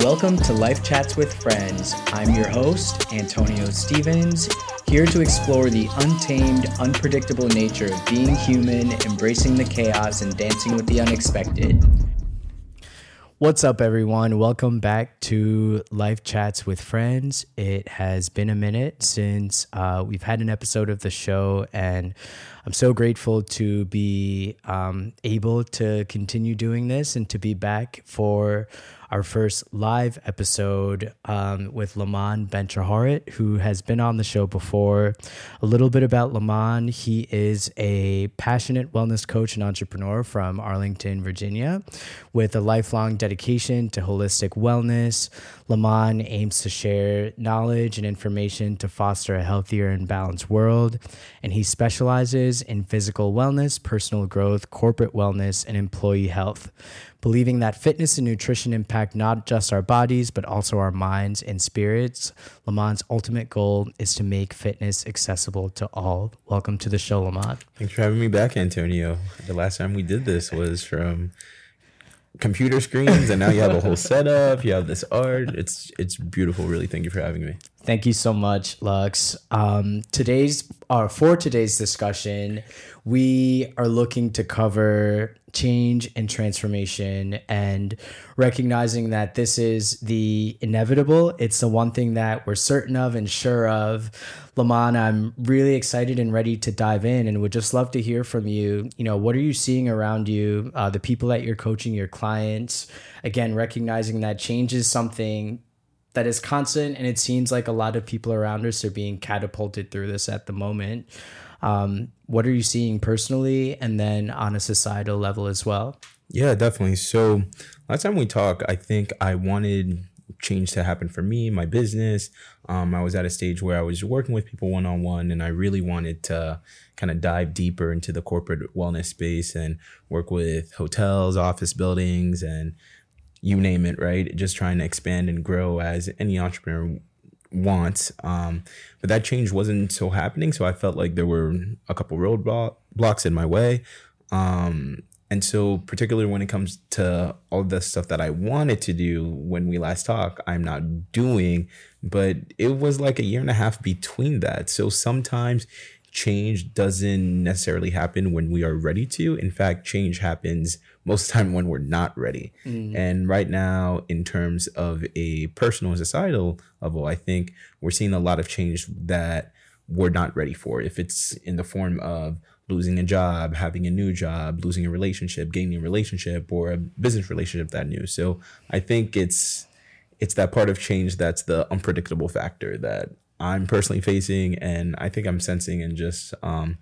Welcome to Life Chats with Friends. I'm your host, Antonio Stevens, here to explore the untamed, unpredictable nature of being human, embracing the chaos, and dancing with the unexpected. What's up, everyone? Welcome back to Life Chats with Friends. It has been a minute since uh, we've had an episode of the show, and I'm so grateful to be um, able to continue doing this and to be back for our first live episode um, with Laman Ben-Trajoret, who has been on the show before. A little bit about Laman. He is a passionate wellness coach and entrepreneur from Arlington, Virginia, with a lifelong dedication to holistic wellness. Laman aims to share knowledge and information to foster a healthier and balanced world. And he specializes in physical wellness, personal growth, corporate wellness, and employee health believing that fitness and nutrition impact not just our bodies, but also our minds and spirits. Laman's ultimate goal is to make fitness accessible to all. Welcome to the show, Laman. Thanks for having me back, Antonio. The last time we did this was from computer screens and now you have a whole setup you have this art it's it's beautiful really thank you for having me thank you so much lux um, today's uh, for today's discussion we are looking to cover change and transformation and recognizing that this is the inevitable. It's the one thing that we're certain of and sure of. Laman, I'm really excited and ready to dive in and would just love to hear from you. You know, what are you seeing around you, uh, the people that you're coaching, your clients? Again, recognizing that change is something that is constant and it seems like a lot of people around us are being catapulted through this at the moment. Um, what are you seeing personally and then on a societal level as well? Yeah, definitely. So last time we talked, I think I wanted change to happen for me, my business. Um, I was at a stage where I was working with people one on one, and I really wanted to kind of dive deeper into the corporate wellness space and work with hotels, office buildings, and you name it, right? Just trying to expand and grow as any entrepreneur wants. Um, but that change wasn't so happening. So I felt like there were a couple roadblocks in my way. Um, and so, particularly when it comes to all the stuff that I wanted to do when we last talked, I'm not doing. But it was like a year and a half between that. So sometimes change doesn't necessarily happen when we are ready to. In fact, change happens most of the time when we're not ready. Mm. And right now, in terms of a personal and societal level, I think we're seeing a lot of change that we're not ready for. If it's in the form of losing a job, having a new job, losing a relationship, gaining a relationship, or a business relationship that new. So I think it's it's that part of change that's the unpredictable factor that I'm personally facing, and I think I'm sensing in just um,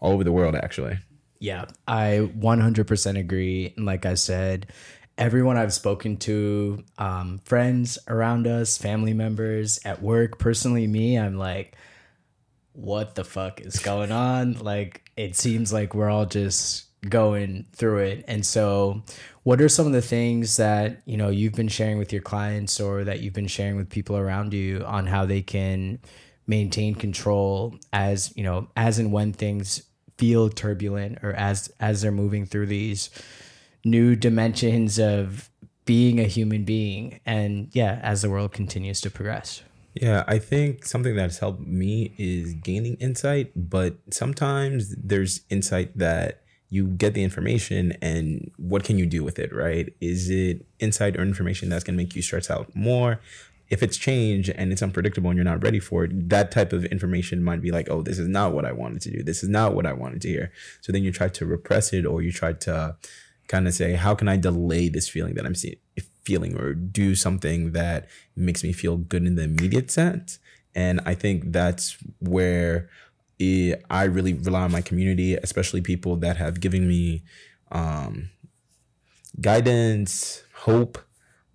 all over the world, actually. Yeah, I 100% agree. And like I said, everyone I've spoken to, um, friends around us, family members at work, personally, me, I'm like, what the fuck is going on? like, it seems like we're all just going through it. And so, what are some of the things that, you know, you've been sharing with your clients or that you've been sharing with people around you on how they can maintain control as, you know, as and when things feel turbulent or as as they're moving through these new dimensions of being a human being and yeah, as the world continues to progress. Yeah, I think something that's helped me is gaining insight, but sometimes there's insight that you get the information and what can you do with it, right? Is it insight or information that's going to make you stress out more? If it's change and it's unpredictable and you're not ready for it, that type of information might be like, oh, this is not what I wanted to do. This is not what I wanted to hear. So then you try to repress it or you try to kind of say, how can I delay this feeling that I'm feeling or do something that makes me feel good in the immediate sense? And I think that's where it, I really rely on my community, especially people that have given me um, guidance, hope,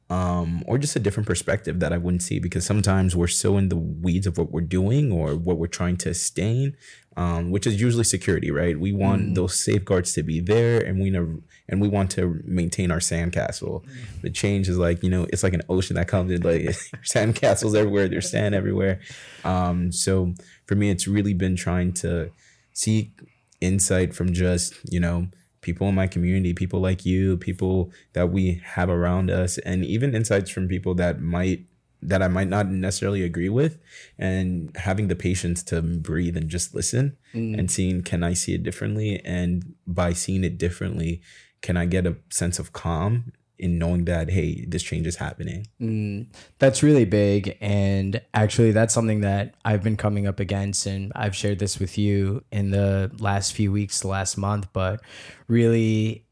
um, or just a different perspective that I wouldn't see because sometimes we're so in the weeds of what we're doing or what we're trying to sustain, um, which is usually security, right? We want mm. those safeguards to be there, and we know, and we want to maintain our sandcastle. The change is like you know, it's like an ocean that comes in, like sandcastles everywhere. There's sand everywhere. Um, so for me, it's really been trying to seek insight from just, you know, people in my community, people like you, people that we have around us, and even insights from people that might that I might not necessarily agree with, and having the patience to breathe and just listen mm. and seeing can I see it differently, and by seeing it differently, can I get a sense of calm in knowing that hey this change is happening? Mm, that's really big and actually that's something that i've been coming up against and i've shared this with you in the last few weeks the last month but really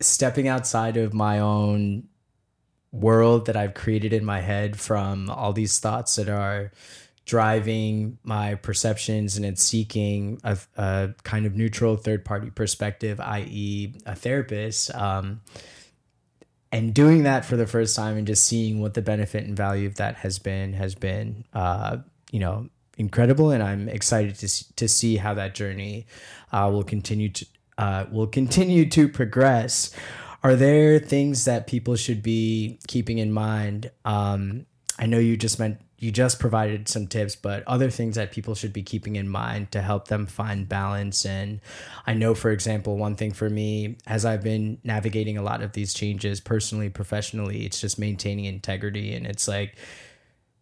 stepping outside of my own world that i've created in my head from all these thoughts that are driving my perceptions and it's seeking a, a kind of neutral third party perspective i.e a therapist um, and doing that for the first time and just seeing what the benefit and value of that has been has been uh, you know incredible. And i'm excited to, to see how that journey uh, will continue to uh, will continue to progress. Are there things that people should be keeping in mind? Um, i know you just meant you just provided some tips, but other things that people should be keeping in mind to help them find balance. And I know, for example, one thing for me, as I've been navigating a lot of these changes personally, professionally, it's just maintaining integrity. And it's like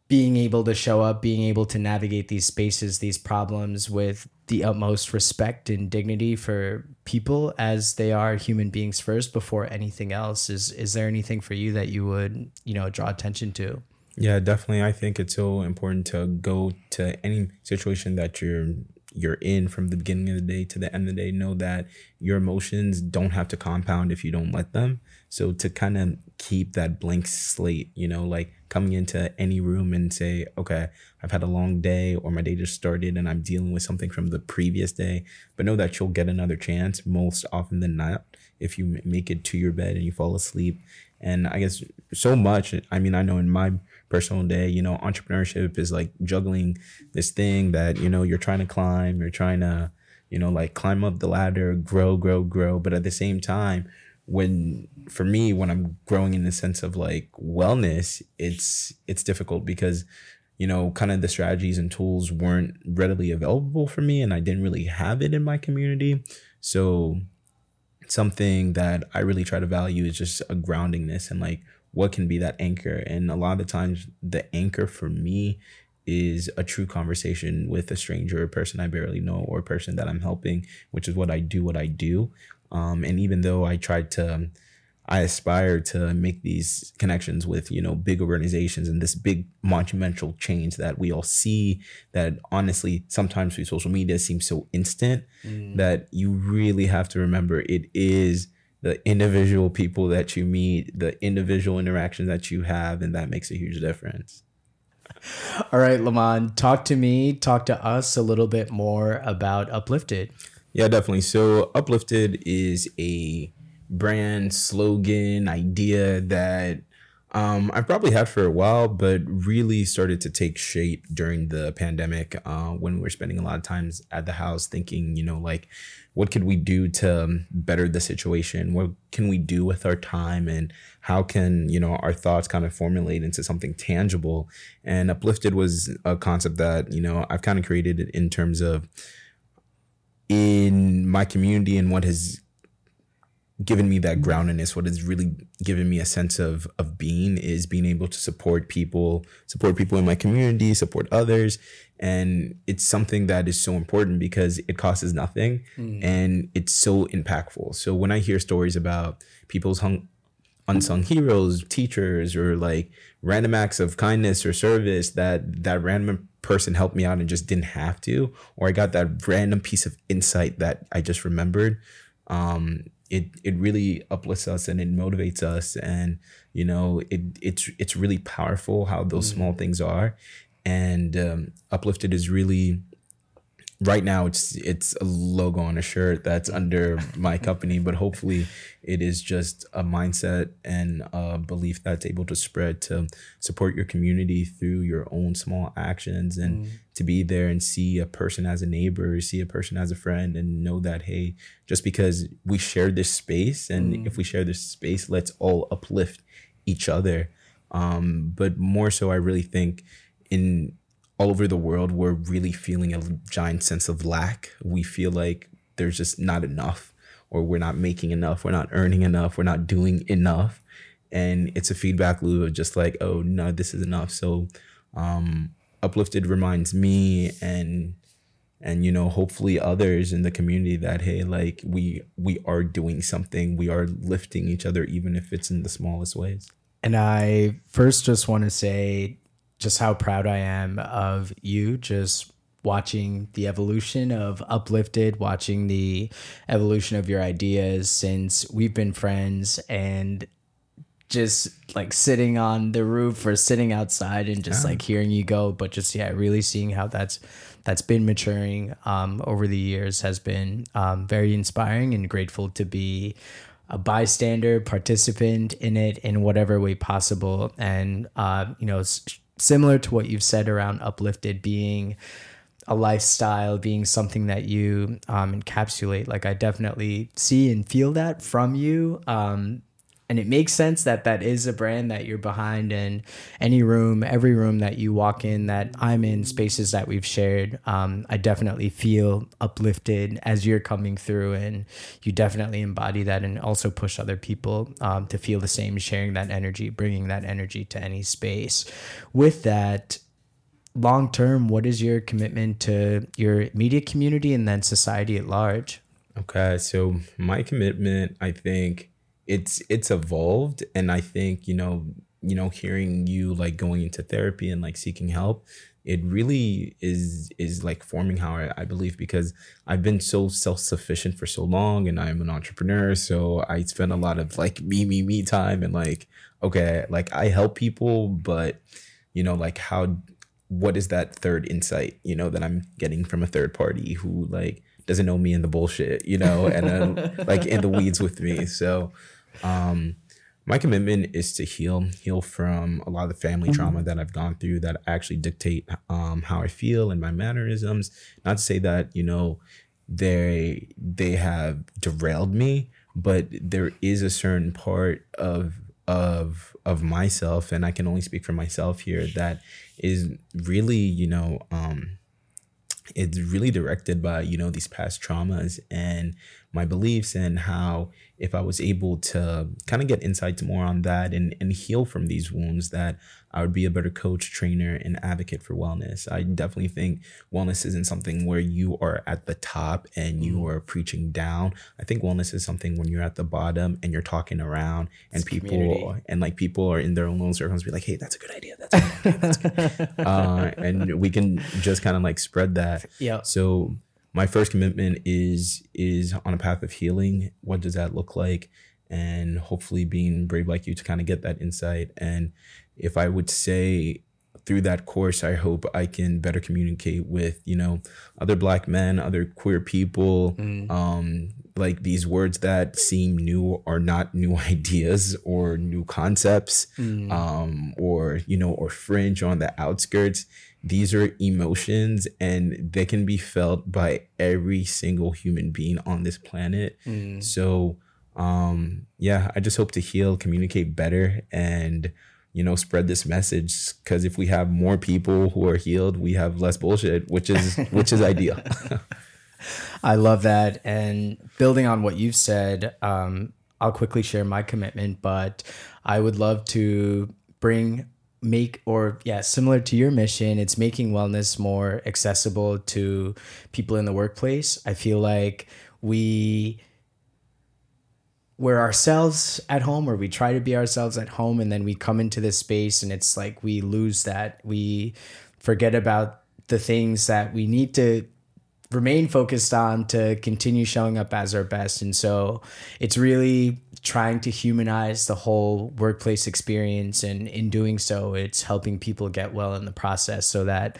being able to show up, being able to navigate these spaces, these problems with the utmost respect and dignity for people as they are human beings first before anything else. Is is there anything for you that you would, you know, draw attention to? Yeah, definitely. I think it's so important to go to any situation that you're you're in from the beginning of the day to the end of the day. Know that your emotions don't have to compound if you don't let them. So to kind of keep that blank slate, you know, like coming into any room and say, okay, I've had a long day or my day just started and I'm dealing with something from the previous day, but know that you'll get another chance most often than not if you make it to your bed and you fall asleep. And I guess so much, I mean, I know in my personal day. You know, entrepreneurship is like juggling this thing that, you know, you're trying to climb, you're trying to, you know, like climb up the ladder, grow, grow, grow. But at the same time, when for me, when I'm growing in the sense of like wellness, it's it's difficult because you know, kind of the strategies and tools weren't readily available for me and I didn't really have it in my community. So something that I really try to value is just a groundingness and like what can be that anchor and a lot of the times the anchor for me is a true conversation with a stranger a person i barely know or a person that i'm helping which is what i do what i do um, and even though i tried to i aspire to make these connections with you know big organizations and this big monumental change that we all see that honestly sometimes through social media seems so instant mm. that you really have to remember it is the individual people that you meet, the individual interactions that you have, and that makes a huge difference. All right, Laman, talk to me, talk to us a little bit more about Uplifted. Yeah, definitely. So, Uplifted is a brand slogan idea that um, I've probably had for a while, but really started to take shape during the pandemic uh, when we were spending a lot of times at the house thinking, you know, like, what could we do to better the situation? What can we do with our time? And how can, you know, our thoughts kind of formulate into something tangible? And Uplifted was a concept that, you know, I've kind of created in terms of in my community and what has given me that groundedness what has really given me a sense of of being is being able to support people support people in my community support others and it's something that is so important because it costs nothing mm. and it's so impactful so when i hear stories about people's hung, unsung heroes teachers or like random acts of kindness or service that that random person helped me out and just didn't have to or i got that random piece of insight that i just remembered um, it it really uplifts us and it motivates us and you know it it's it's really powerful how those mm. small things are and um, uplifted is really right now it's it's a logo on a shirt that's under my company but hopefully it is just a mindset and a belief that's able to spread to support your community through your own small actions and mm. to be there and see a person as a neighbor see a person as a friend and know that hey just because we share this space and mm. if we share this space let's all uplift each other um, but more so i really think in all over the world, we're really feeling a giant sense of lack. We feel like there's just not enough or we're not making enough, we're not earning enough, we're not doing enough. And it's a feedback loop of just like, oh no, this is enough. So um uplifted reminds me and and you know hopefully others in the community that hey like we we are doing something we are lifting each other even if it's in the smallest ways and i first just want to say just how proud i am of you just watching the evolution of uplifted watching the evolution of your ideas since we've been friends and just like sitting on the roof or sitting outside and just yeah. like hearing you go but just yeah really seeing how that's that's been maturing um, over the years has been um, very inspiring and grateful to be a bystander participant in it in whatever way possible and uh, you know similar to what you've said around uplifted being a lifestyle being something that you um, encapsulate like i definitely see and feel that from you. Um, and it makes sense that that is a brand that you're behind and any room every room that you walk in that i'm in spaces that we've shared. Um, i definitely feel uplifted as you're coming through and you definitely embody that and also push other people um, to feel the same sharing that energy bringing that energy to any space. With that long term what is your commitment to your media community and then society at large? Okay so my commitment i think it's it's evolved and i think you know you know hearing you like going into therapy and like seeking help it really is is like forming how I, I believe because I've been so self-sufficient for so long and I'm an entrepreneur so I spend a lot of like me me me time and like okay like I help people but you know like how what is that third insight you know that I'm getting from a third party who like doesn't know me in the bullshit you know and then like in the weeds with me so um, my commitment is to heal, heal from a lot of the family mm-hmm. trauma that I've gone through that actually dictate um, how I feel and my mannerisms. Not to say that you know they they have derailed me, but there is a certain part of of of myself, and I can only speak for myself here. That is really you know um, it's really directed by you know these past traumas and my beliefs and how if I was able to kind of get insights more on that and, and heal from these wounds, that I would be a better coach, trainer, and advocate for wellness. I definitely think wellness isn't something where you are at the top and you mm. are preaching down. I think wellness is something when you're at the bottom and you're talking around and it's people community. and like people are in their own little circles be like, hey, that's a good idea. That's a good idea. That's good. uh, and we can just kind of like spread that. Yeah. So my first commitment is is on a path of healing. What does that look like? And hopefully being brave like you to kind of get that insight. And if I would say through that course, I hope I can better communicate with, you know, other black men, other queer people, mm. um, like these words that seem new are not new ideas or new concepts, mm. um, or, you know, or fringe on the outskirts these are emotions and they can be felt by every single human being on this planet. Mm. So, um, yeah, I just hope to heal, communicate better, and you know, spread this message. Because if we have more people who are healed, we have less bullshit, which is which is ideal. I love that. And building on what you've said, um, I'll quickly share my commitment, but I would love to bring make or yeah similar to your mission it's making wellness more accessible to people in the workplace i feel like we we're ourselves at home or we try to be ourselves at home and then we come into this space and it's like we lose that we forget about the things that we need to remain focused on to continue showing up as our best. And so it's really trying to humanize the whole workplace experience. And in doing so, it's helping people get well in the process so that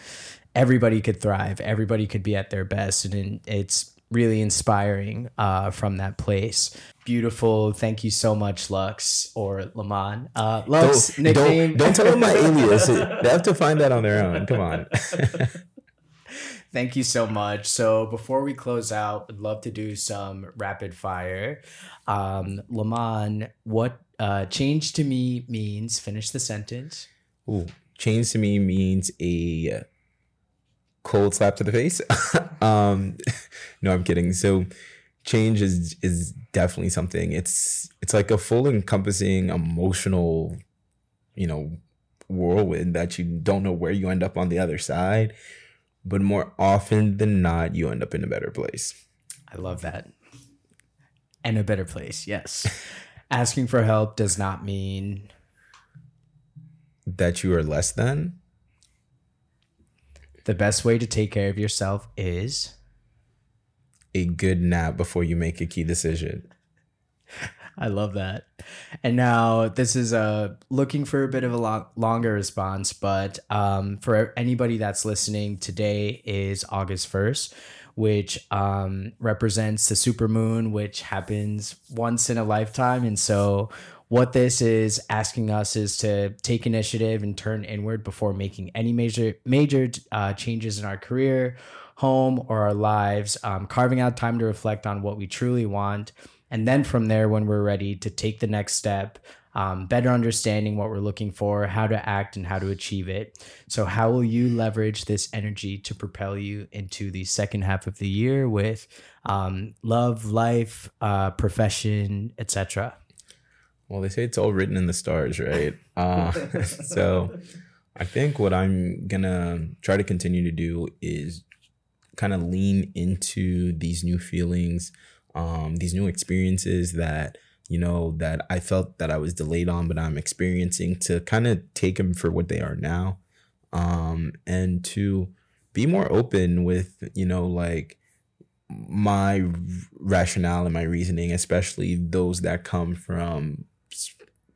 everybody could thrive, everybody could be at their best. And it's really inspiring uh, from that place. Beautiful. Thank you so much, Lux or Laman. Uh, Lux don't, nickname. Don't, don't tell them my alias. They have to find that on their own. Come on. Thank you so much. So before we close out, I'd love to do some rapid fire. Um, Laman, what uh, change to me means? Finish the sentence. Ooh, change to me means a cold slap to the face. um, no, I'm kidding. So change is is definitely something. It's it's like a full encompassing emotional, you know, whirlwind that you don't know where you end up on the other side. But more often than not, you end up in a better place. I love that. And a better place, yes. Asking for help does not mean that you are less than. The best way to take care of yourself is a good nap before you make a key decision. I love that. And now this is a looking for a bit of a long, longer response, but um, for anybody that's listening, today is August first, which um, represents the super moon, which happens once in a lifetime, and so. What this is asking us is to take initiative and turn inward before making any major major uh, changes in our career, home, or our lives. Um, carving out time to reflect on what we truly want, and then from there, when we're ready to take the next step, um, better understanding what we're looking for, how to act, and how to achieve it. So, how will you leverage this energy to propel you into the second half of the year with um, love, life, uh, profession, etc.? Well, they say it's all written in the stars, right? Uh, so, I think what I'm gonna try to continue to do is kind of lean into these new feelings um, these new experiences that you know that I felt that I was delayed on, but I'm experiencing to kind of take them for what they are now, um, and to be more open with you know like my rationale and my reasoning, especially those that come from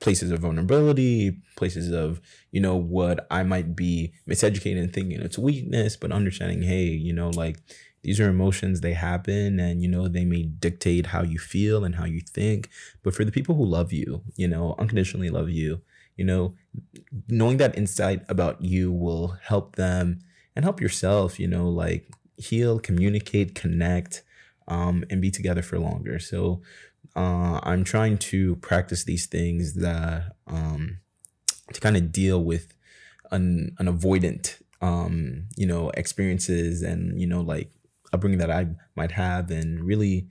places of vulnerability, places of, you know, what I might be miseducated and thinking it's weakness, but understanding, hey, you know, like these are emotions they happen and you know they may dictate how you feel and how you think. But for the people who love you you know unconditionally love you you know knowing that insight about you will help them and help yourself you know like heal communicate connect um, and be together for longer. So uh, i'm trying to practice these things that um, to kind of deal with an, an avoidant um, you know experiences and you know like upbringing that I might have and really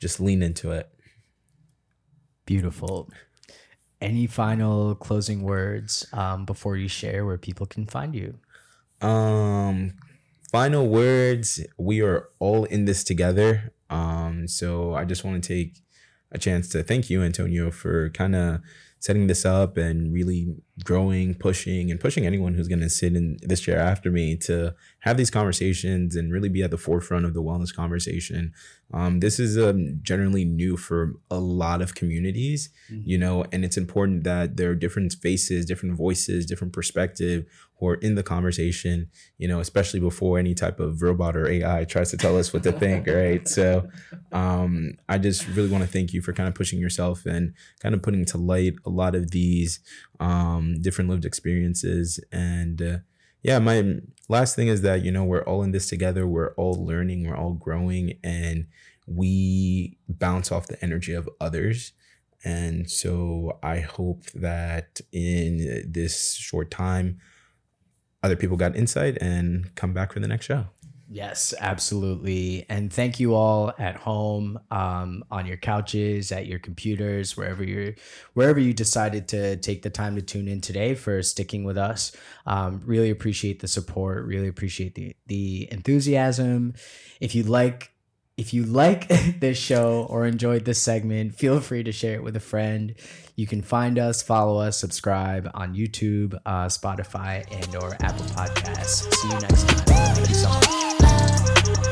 just lean into it. Beautiful. Any final closing words um, before you share where people can find you? Um, final words. We are all in this together. Um, so I just want to take a chance to thank you, Antonio, for kind of setting this up and really growing, pushing, and pushing anyone who's going to sit in this chair after me to have these conversations and really be at the forefront of the wellness conversation. Um, this is um, generally new for a lot of communities, mm-hmm. you know, and it's important that there are different faces, different voices, different perspective who are in the conversation, you know, especially before any type of robot or AI tries to tell us what to think, right? So um, I just really want to thank you for kind of pushing yourself and kind of putting to light a lot of these um, different lived experiences. And uh, yeah, my last thing is that, you know, we're all in this together, we're all learning, we're all growing, and we bounce off the energy of others. And so I hope that in this short time, other people got insight and come back for the next show. Yes, absolutely. And thank you all at home, um, on your couches, at your computers, wherever you're, wherever you decided to take the time to tune in today for sticking with us. Um, really appreciate the support. Really appreciate the the enthusiasm. If you like if you like this show or enjoyed this segment, feel free to share it with a friend. You can find us, follow us, subscribe on YouTube, uh, Spotify, and or Apple Podcasts. See you next time. Thank you so much. Thank you.